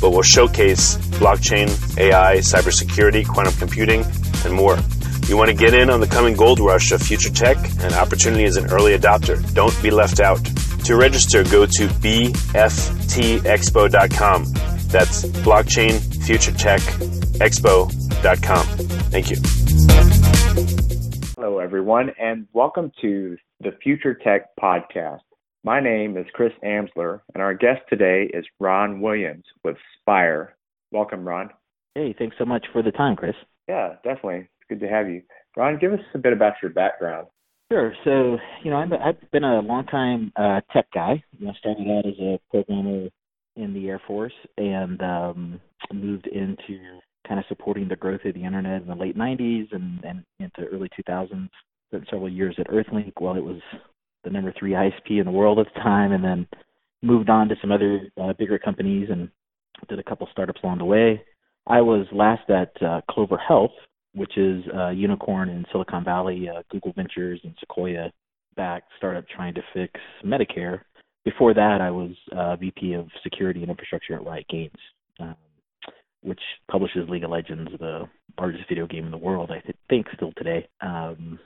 but will showcase blockchain, AI, cybersecurity, quantum computing, and more. You want to get in on the coming gold rush of future tech and opportunity as an early adopter. Don't be left out. To register, go to bftexpo.com. That's blockchain future tech expo.com. Thank you. Hello, everyone, and welcome to the Future Tech Podcast. My name is Chris Amsler, and our guest today is Ron Williams with Spire. Welcome, Ron. Hey, thanks so much for the time, Chris. Yeah, definitely. It's good to have you. Ron, give us a bit about your background. Sure. So, you know, i have been a long-time uh, tech guy. You know, started out as a programmer in the Air Force and um, moved into kind of supporting the growth of the internet in the late 90s and, and into early 2000s. Spent several years at Earthlink while it was the number three ISP in the world at the time, and then moved on to some other uh, bigger companies and did a couple startups along the way. I was last at uh, Clover Health, which is a unicorn in Silicon Valley, uh, Google Ventures and Sequoia backed startup trying to fix Medicare. Before that, I was uh, VP of Security and Infrastructure at Riot Games, um, which publishes League of Legends, the largest video game in the world, I th- think, still today, um,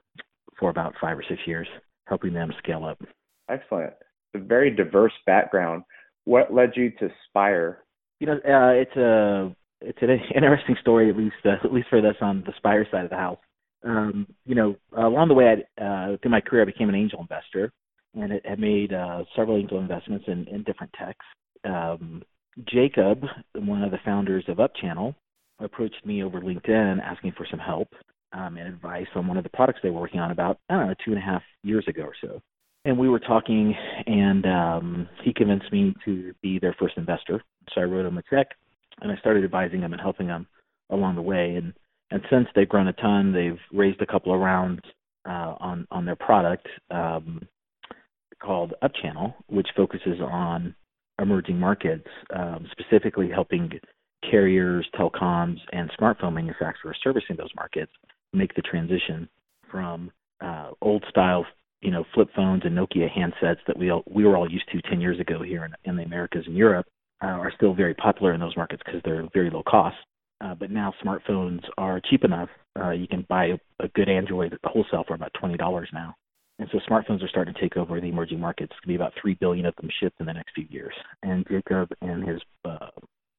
for about five or six years helping them scale up. Excellent. A very diverse background. What led you to Spire? You know, uh, it's a it's an interesting story, at least uh, at least for us on the Spire side of the house. Um, you know, along the way, I, uh, through my career, I became an angel investor, and it had made uh, several angel investments in, in different techs. Um, Jacob, one of the founders of UpChannel, approached me over LinkedIn asking for some help um, and advice on one of the products they were working on about I don't know two and a half years ago or so. And we were talking, and um, he convinced me to be their first investor. So I wrote him a check, and I started advising them and helping them along the way. And and since they've grown a ton, they've raised a couple of rounds uh, on on their product um, called UpChannel, which focuses on emerging markets, um, specifically helping carriers, telecoms, and smartphone manufacturers servicing those markets make the transition from uh, old style, you know, flip phones and Nokia handsets that we all, we were all used to 10 years ago here in, in the Americas and Europe uh, are still very popular in those markets because they're very low cost. Uh, but now smartphones are cheap enough. Uh, you can buy a, a good Android wholesale for about twenty dollars now, and so smartphones are starting to take over the emerging markets. It's going to be about three billion of them shipped in the next few years. And Jacob and his uh,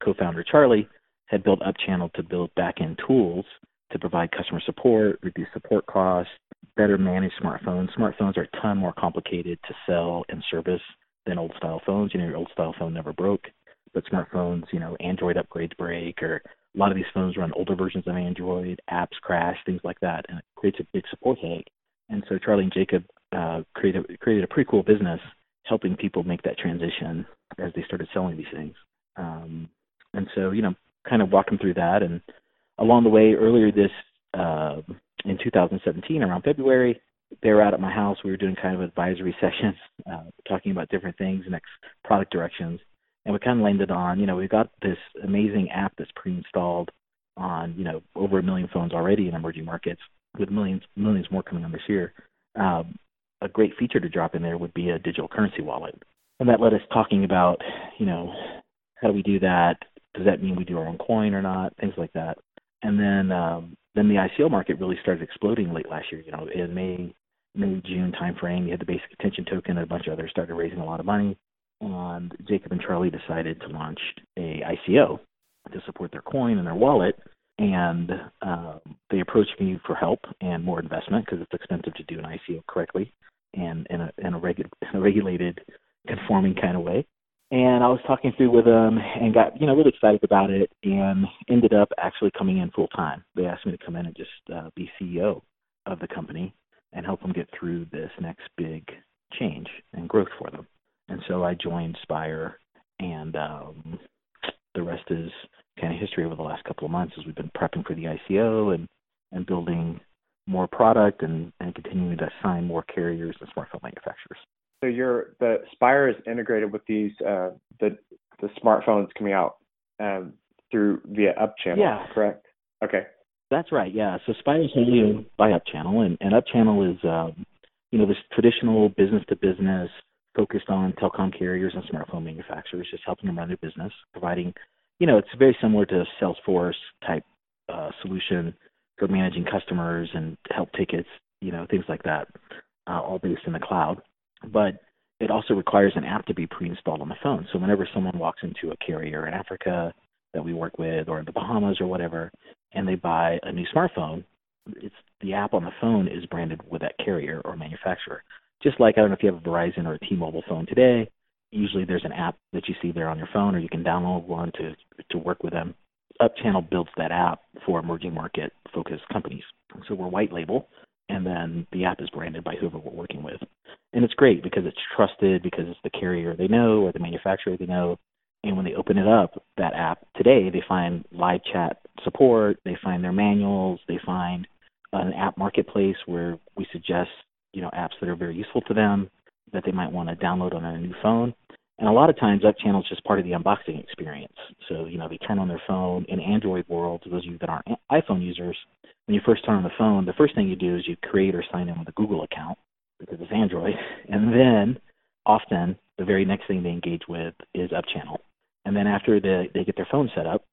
co-founder Charlie had built UpChannel to build back-end tools to provide customer support, reduce support costs, better manage smartphones. Smartphones are a ton more complicated to sell and service than old style phones. You know, your old style phone never broke. but smartphones, you know, Android upgrades break, or a lot of these phones run older versions of Android, apps crash, things like that, and it creates a big support headache. And so Charlie and Jacob uh, created created a pretty cool business helping people make that transition as they started selling these things. Um, and so, you know, kind of walk them through that. And along the way, earlier this uh, in 2017, around February, they were out at my house. We were doing kind of advisory sessions, uh, talking about different things, next product directions, and we kind of landed on, you know, we've got this amazing app that's pre-installed on, you know, over a million phones already in emerging markets, with millions millions more coming on this year. Um, a great feature to drop in there would be a digital currency wallet, and that led us talking about, you know, how do we do that? Does that mean we do our own coin or not? Things like that. And then um, then the ICO market really started exploding late last year. You know, in May May June timeframe, you had the basic attention token, and a bunch of others started raising a lot of money. And Jacob and Charlie decided to launch a ICO to support their coin and their wallet. And um, they approached me for help and more investment because it's expensive to do an ICO correctly and in a in a, regu- in a regulated, conforming kind of way. And I was talking through with them and got you know really excited about it, and ended up actually coming in full time. They asked me to come in and just uh, be CEO of the company and help them get through this next big change and growth for them. And so I joined Spire, and um, the rest is kind of history over the last couple of months as we've been prepping for the ICO and and building more product and, and continuing to sign more carriers and smartphone manufacturers. So your the Spire is integrated with these uh, the the smartphones coming out um, through via UpChannel, yeah. correct? Okay. That's right. Yeah. So Spire is owned by UpChannel, and, and UpChannel is um, you know this traditional business to business focused on telecom carriers and smartphone manufacturers, just helping them run their business, providing you know it's very similar to Salesforce type uh, solution for managing customers and help tickets, you know, things like that, uh, all based in the cloud. But it also requires an app to be pre-installed on the phone. So whenever someone walks into a carrier in Africa that we work with, or the Bahamas or whatever, and they buy a new smartphone, it's the app on the phone is branded with that carrier or manufacturer. Just like I don't know if you have a Verizon or a T-Mobile phone today, usually there's an app that you see there on your phone, or you can download one to to work with them. UpChannel builds that app for emerging market focused companies. So we're white label, and then the app is branded by whoever we're working with. And it's great because it's trusted, because it's the carrier they know or the manufacturer they know. And when they open it up, that app today, they find live chat support, they find their manuals, they find an app marketplace where we suggest you know apps that are very useful to them that they might want to download on a new phone. And a lot of times, UpChannel is just part of the unboxing experience. So, you know, they turn on their phone in Android world, to those of you that aren't iPhone users, when you first turn on the phone, the first thing you do is you create or sign in with a Google account because it's Android. And then often the very next thing they engage with is UpChannel. And then after they, they get their phone set up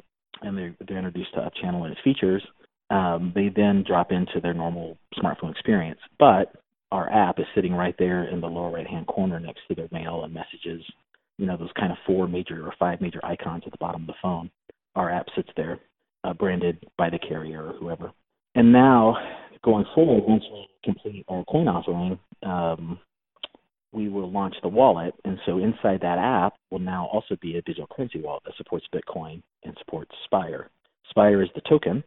and they're, they're introduced to UpChannel and its features, um, they then drop into their normal smartphone experience. But our app is sitting right there in the lower right hand corner next to their mail and messages you know those kind of four major or five major icons at the bottom of the phone. Our app sits there, uh, branded by the carrier or whoever. And now, going forward, once we complete our coin offering, um, we will launch the wallet. And so inside that app will now also be a digital currency wallet that supports Bitcoin and supports Spire. Spire is the token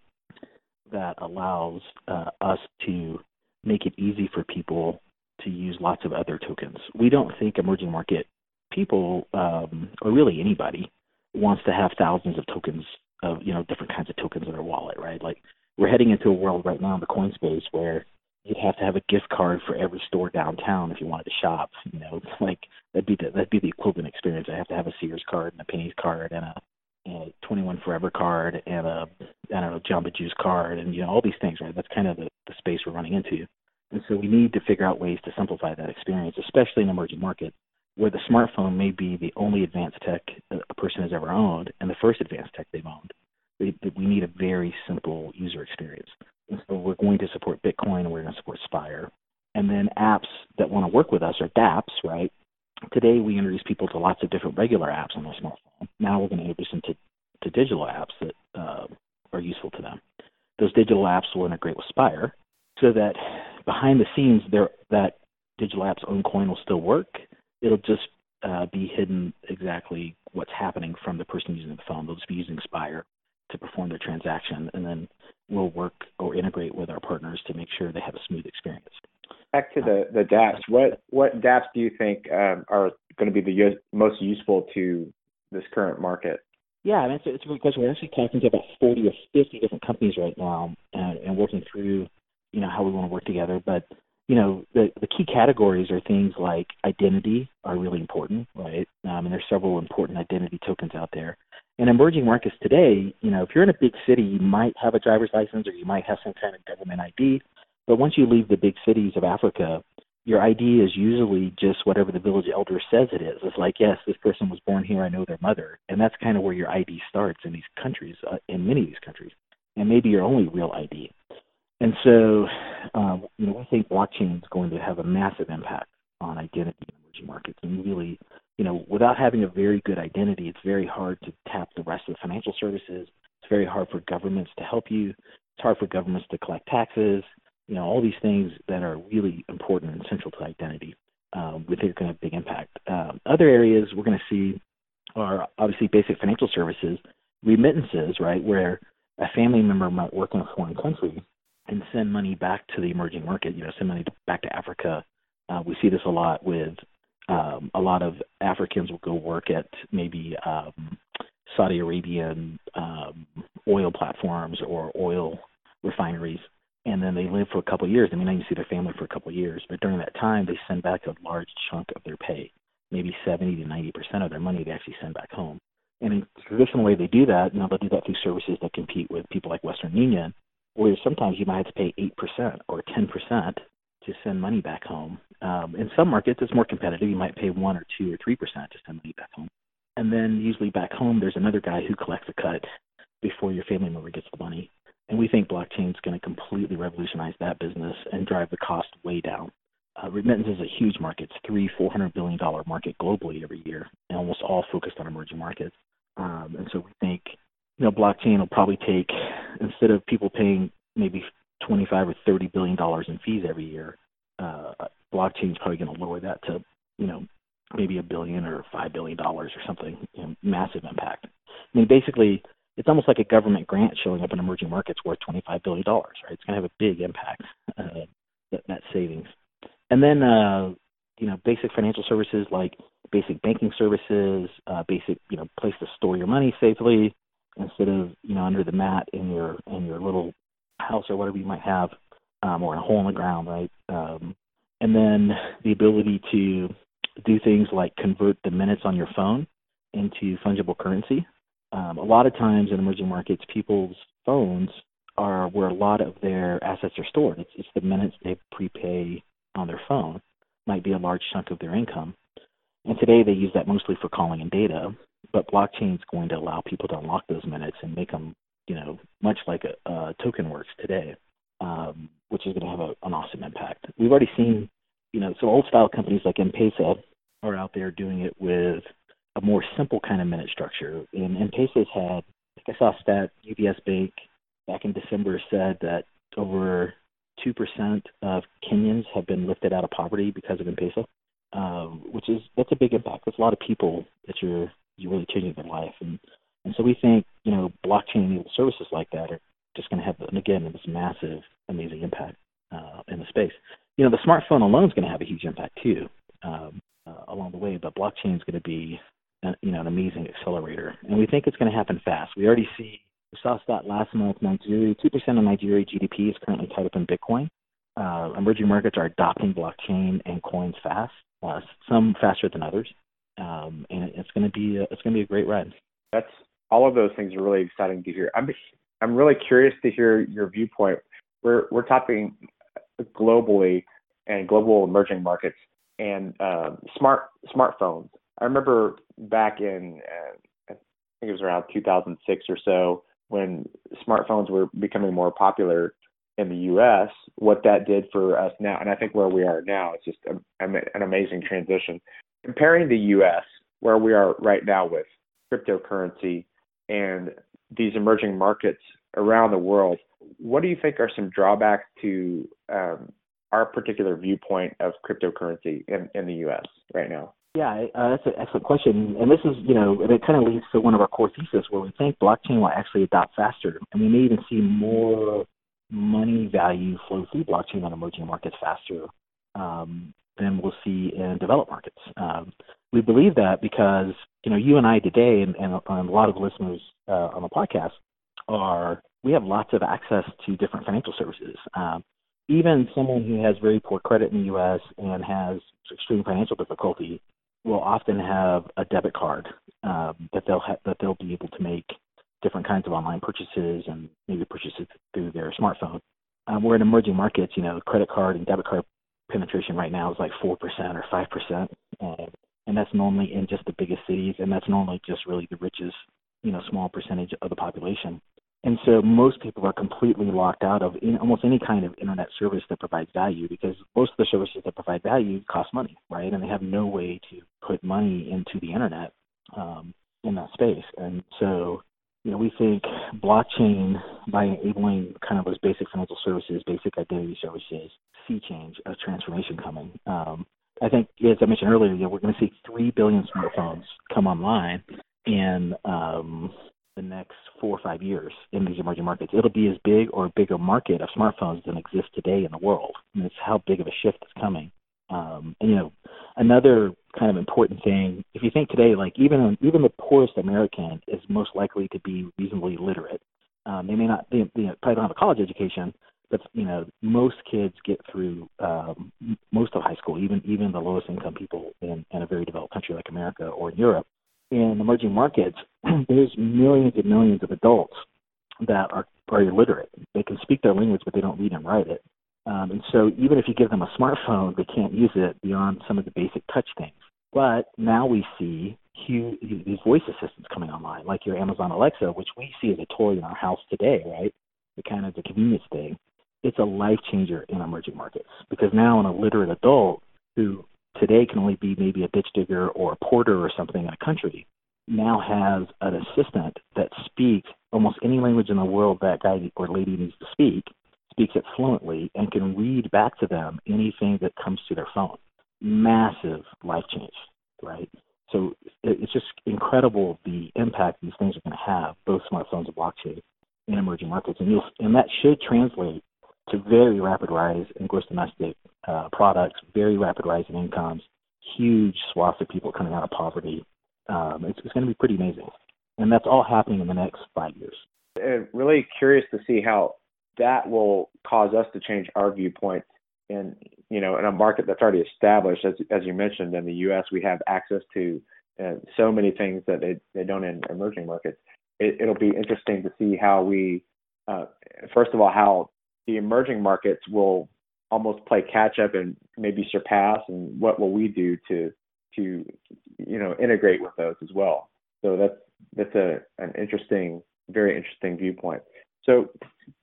that allows uh, us to make it easy for people to use lots of other tokens. We don't think emerging market people, um, or really anybody, wants to have thousands of tokens of you know different kinds of tokens in their wallet, right? Like we're heading into a world right now in the coin space where you'd have to have a gift card for every store downtown if you wanted to shop. You know, like that'd be the, that'd be the equivalent experience. I have to have a Sears card and a Penney's card and a, and a 21 Forever card and a I don't know Jamba Juice card and you know all these things, right? That's kind of the, the space we're running into. And so we need to figure out ways to simplify that experience, especially in emerging markets where the smartphone may be the only advanced tech a person has ever owned and the first advanced tech they've owned. We, we need a very simple user experience. So we're going to support Bitcoin and we're going to support Spire. And then apps that want to work with us are dApps, right? Today we introduce people to lots of different regular apps on their smartphone. Now we're going to introduce them to, to digital apps that uh, are useful to them. Those digital apps will integrate with Spire so that behind the scenes, that digital app's own coin will still work it'll just uh, be hidden exactly what's happening from the person using the phone. They'll just be using Spire to perform their transaction, and then we'll work or integrate with our partners to make sure they have a smooth experience. Back to the the DApps. What what DApps do you think um, are going to be the most useful to this current market? Yeah, I mean, it's, a, it's a great question. We're actually talking to about 40 or 50 different companies right now and, and working through, you know, how we want to work together. But, you know, the, the key categories are things like identity are really important, right? Um, and there's several important identity tokens out there. In emerging markets today, you know, if you're in a big city, you might have a driver's license or you might have some kind of government ID. But once you leave the big cities of Africa, your ID is usually just whatever the village elder says it is. It's like, yes, this person was born here. I know their mother, and that's kind of where your ID starts in these countries, uh, in many of these countries, and maybe your only real ID. And so, um, you know, we think blockchain is going to have a massive impact on identity in emerging markets, and really, you know, without having a very good identity, it's very hard to tap the rest of the financial services. It's very hard for governments to help you. It's hard for governments to collect taxes you know, all these things that are really important and central to identity. Um, we think are going to have big impact. Um, other areas we're going to see are obviously basic financial services, remittances, right, where a family member might work in a foreign country and send money back to the emerging market. You know, send money back to Africa. Uh, we see this a lot with um, a lot of Africans will go work at maybe um, Saudi Arabian um, oil platforms or oil refineries and then they live for a couple of years. They may not even see their family for a couple of years, but during that time, they send back a large chunk of their pay, maybe 70 to 90 percent of their money they actually send back home. And in traditional way they do that, know, they'll do that through services that compete with people like Western Union, where sometimes you might have to pay 8 percent or 10 percent to send money back home. Um, in some markets, it's more competitive. You might pay one or two or three percent to send money back home. And then usually back home, there's another guy who collects a cut before your family member gets the money. And we think blockchain is going to completely revolutionize that business and drive the cost way down. Uh, remittance is a huge market. It's three, four hundred billion dollar market globally every year, and almost all focused on emerging markets. Um, and so we think, you know, blockchain will probably take instead of people paying maybe twenty-five or thirty billion dollars in fees every year, uh, blockchain is probably going to lower that to, you know, maybe a billion or five billion dollars or something. You know, massive impact. I mean, basically, it's almost like a government grant showing up in emerging markets worth $25 billion, right? It's going to have a big impact, uh, that, that savings. And then, uh, you know, basic financial services like basic banking services, uh, basic, you know, place to store your money safely instead of, you know, under the mat in your, in your little house or whatever you might have, um, or a hole in the ground, right? Um, and then the ability to do things like convert the minutes on your phone into fungible currency um, a lot of times in emerging markets, people's phones are where a lot of their assets are stored. It's, it's the minutes they prepay on their phone might be a large chunk of their income. And today they use that mostly for calling and data, but blockchain is going to allow people to unlock those minutes and make them, you know, much like a, a token works today, um, which is going to have a, an awesome impact. We've already seen, you know, so old style companies like M-Pesa are out there doing it with a more simple kind of minute structure. And, Pesos had, I think I saw a stat, UBS Bank back in December said that over 2% of Kenyans have been lifted out of poverty because of M-Pesa, um, which is, that's a big impact. That's a lot of people that you're, you're really changing their life. And, and so we think, you know, blockchain services like that are just going to have, and again, this massive, amazing impact uh, in the space. You know, the smartphone alone is going to have a huge impact too um, uh, along the way, but blockchain is going to be you know, an amazing accelerator. And we think it's going to happen fast. We already see, we saw stat last month, Nigeria, 2% of Nigeria GDP is currently tied up in Bitcoin. Uh, emerging markets are adopting blockchain and coins fast, uh, some faster than others. Um, and it's going to be a, it's going to be a great ride. That's all of those things are really exciting to hear. I'm I'm really curious to hear your viewpoint. We're we're talking globally and global emerging markets and uh, smart smartphones I remember back in, uh, I think it was around 2006 or so, when smartphones were becoming more popular in the U.S., what that did for us now, and I think where we are now, it's just a, an amazing transition. Comparing the U.S., where we are right now with cryptocurrency and these emerging markets around the world, what do you think are some drawbacks to um, our particular viewpoint of cryptocurrency in, in the U.S. right now? Yeah, uh, that's an excellent question. And this is, you know, it kind of leads to one of our core theses where we think blockchain will actually adopt faster. And we may even see more money value flow through blockchain on emerging markets faster um, than we'll see in developed markets. Um, we believe that because, you know, you and I today and, and, and a lot of listeners uh, on the podcast are, we have lots of access to different financial services. Um, even someone who has very poor credit in the U.S. and has extreme financial difficulty will often have a debit card um, that they'll ha- that they'll be able to make different kinds of online purchases and maybe purchases through their smartphone. Um, we're in emerging markets, you know, credit card and debit card penetration right now is like four percent or five percent, and and that's normally in just the biggest cities, and that's normally just really the richest, you know, small percentage of the population. And so most people are completely locked out of in almost any kind of internet service that provides value because most of the services that provide value cost money, right? And they have no way to put money into the internet um, in that space. And so, you know, we think blockchain by enabling kind of those basic financial services, basic identity services, sea change, a transformation coming. Um, I think, as I mentioned earlier, you know, we're going to see three billion smartphones come online, in um, the next four or five years in these emerging markets. It'll be as big or a bigger market of smartphones than exists today in the world. And it's how big of a shift is coming. Um, and you know, another kind of important thing, if you think today, like even even the poorest American is most likely to be reasonably literate. Um, they may not, they, they probably don't have a college education, but you know, most kids get through um, most of high school, even even the lowest income people in, in a very developed country like America or in Europe in emerging markets, there's millions and millions of adults that are, are illiterate. They can speak their language, but they don't read and write it. Um, and so even if you give them a smartphone, they can't use it beyond some of the basic touch things. But now we see huge, these voice assistants coming online, like your Amazon Alexa, which we see as a toy in our house today, right? The kind of the convenience thing. It's a life changer in emerging markets because now an illiterate adult who today can only be maybe a ditch digger or a porter or something in a country now has an assistant that speaks almost any language in the world that guy or lady needs to speak, speaks it fluently, and can read back to them anything that comes to their phone. Massive life change, right? So it's just incredible the impact these things are going to have, both smartphones and blockchain in emerging markets, and you'll and that should translate to very rapid rise in gross domestic uh, products, very rapid rise in incomes, huge swaths of people coming out of poverty. Um, it's, it's going to be pretty amazing, and that's all happening in the next five years. And really curious to see how that will cause us to change our viewpoint in you know in a market that's already established. As as you mentioned, in the U.S. we have access to uh, so many things that they they don't in emerging markets. It, it'll be interesting to see how we uh, first of all how the emerging markets will almost play catch up and maybe surpass and what will we do to to you know integrate with those as well. So that's that's a an interesting very interesting viewpoint. So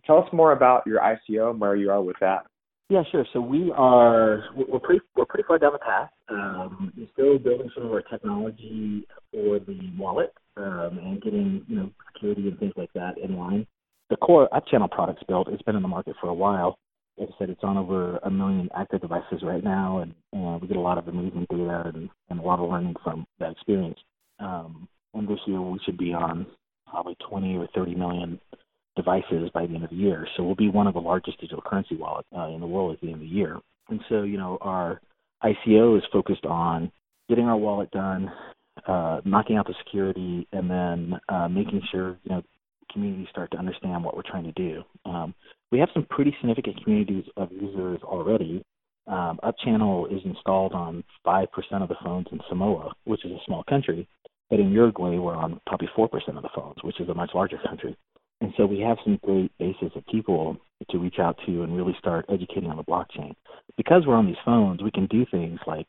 tell us more about your ico and where you are with that. Yeah sure. So we are we're pretty we're pretty far down the path. Um, we're still building some of our technology for the wallet um, and getting you know security and things like that in line the core UpChannel products built it's been in the market for a while. Like I said, it's on over a million active devices right now, and, and we get a lot of amazing data and, and a lot of learning from that experience. Um, and this year we should be on probably 20 or 30 million devices by the end of the year. So we'll be one of the largest digital currency wallets uh, in the world at the end of the year. And so, you know, our ICO is focused on getting our wallet done, uh, knocking out the security, and then uh, making sure you know communities start to understand what we're trying to do. Um, we have some pretty significant communities of users already. Um, UpChannel is installed on 5% of the phones in Samoa, which is a small country, but in Uruguay we're on probably 4% of the phones, which is a much larger country. And so we have some great bases of people to reach out to and really start educating on the blockchain. Because we're on these phones, we can do things like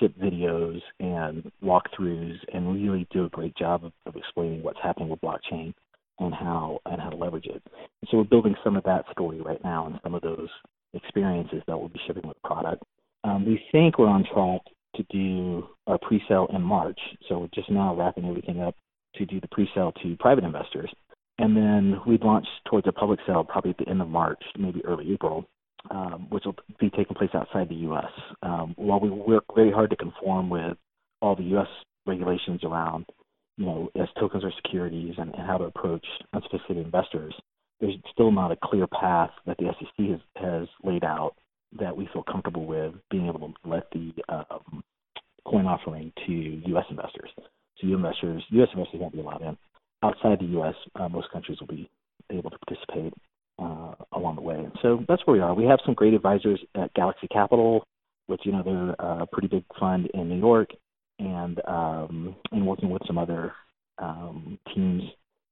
ship videos and walkthroughs and really do a great job of, of explaining what's happening with blockchain and how and how to leverage it. And so we're building some of that story right now and some of those experiences that we'll be shipping with product. Um, we think we're on track to do our pre-sale in March, so we're just now wrapping everything up to do the pre-sale to private investors, and then we'd launch towards a public sale probably at the end of March, maybe early April, um, which will be taking place outside the U.S. Um, while we work very hard to conform with all the U.S. regulations around, you know, as tokens are securities and, and how to approach unsophisticated investors, there's still not a clear path that the SEC has, has laid out that we feel comfortable with being able to let the um, coin offering to U.S. investors. So U.S. investors, U.S. investors won't be allowed in. Outside the U.S., uh, most countries will be able to participate uh, along the way. So that's where we are. We have some great advisors at Galaxy Capital, which you know they're a pretty big fund in New York, and um, and working with some other um, teams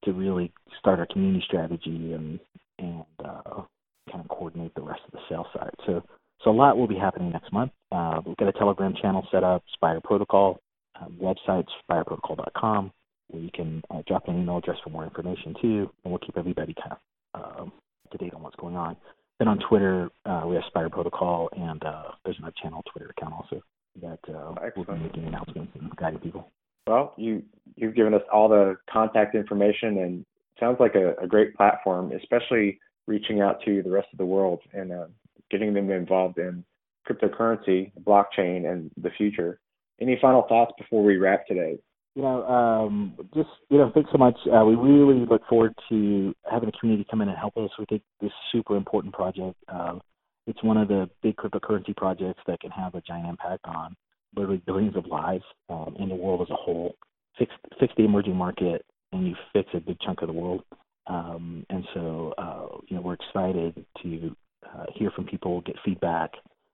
to really start our community strategy and and uh, kind of coordinate the rest of the sales side. So so a lot will be happening next month. Uh, we've got a Telegram channel set up, Spire Protocol, um, website spireprotocol.com, where you can uh, drop an email address for more information too, and we'll keep everybody kind of um, up to date on what's going on. Then on Twitter, uh, we have Spire Protocol, and uh, there's another channel Twitter account also that uh, we'll be making announcements and guiding people. Well, you you've given us all the contact information, and sounds like a, a great platform, especially reaching out to the rest of the world and uh, getting them involved in cryptocurrency, blockchain, and the future. Any final thoughts before we wrap today? You know, um, just you know, thanks so much. Uh, we really look forward to having the community come in and help us. We think this is super important project. Uh, it's one of the big cryptocurrency projects that can have a giant impact on literally billions of lives um, in the world as a whole. Fix fix the emerging market, and you fix a big chunk of the world. Um, and so, uh, you know, we're excited to uh, hear from people, get feedback,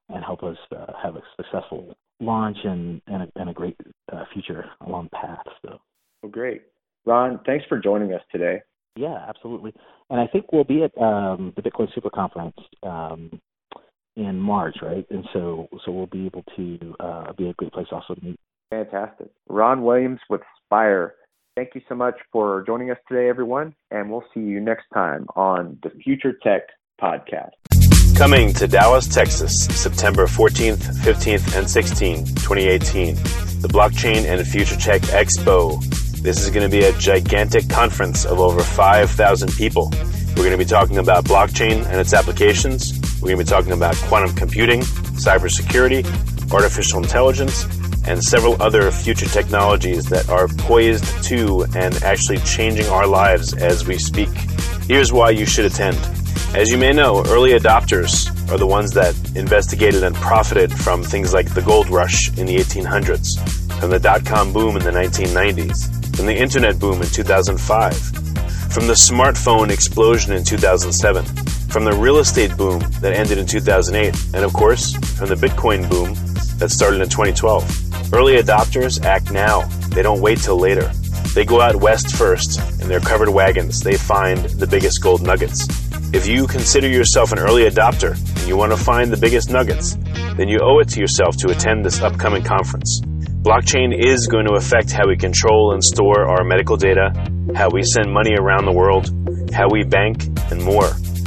and help us uh, have a successful launch and and a, and a great uh, future along the path. So, well, great, Ron. Thanks for joining us today. Yeah, absolutely. And I think we'll be at um, the Bitcoin Super Conference um, in March, right? And so so we'll be able to uh, be a great place also to meet. Fantastic, Ron Williams with Spire. Thank you so much for joining us today, everyone, and we'll see you next time on the Future Tech Podcast. Coming to Dallas, Texas, September 14th, 15th, and 16th, 2018, the Blockchain and Future Tech Expo. This is going to be a gigantic conference of over 5,000 people. We're going to be talking about blockchain and its applications. We're going to be talking about quantum computing, cybersecurity, artificial intelligence, and several other future technologies that are poised to and actually changing our lives as we speak. Here's why you should attend. As you may know, early adopters are the ones that investigated and profited from things like the gold rush in the 1800s, from the dot com boom in the 1990s, from the internet boom in 2005, from the smartphone explosion in 2007, from the real estate boom that ended in 2008, and of course, from the Bitcoin boom that started in 2012. Early adopters act now, they don't wait till later. They go out west first, in their covered wagons, they find the biggest gold nuggets. If you consider yourself an early adopter and you want to find the biggest nuggets, then you owe it to yourself to attend this upcoming conference. Blockchain is going to affect how we control and store our medical data, how we send money around the world, how we bank, and more.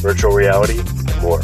virtual reality, and more.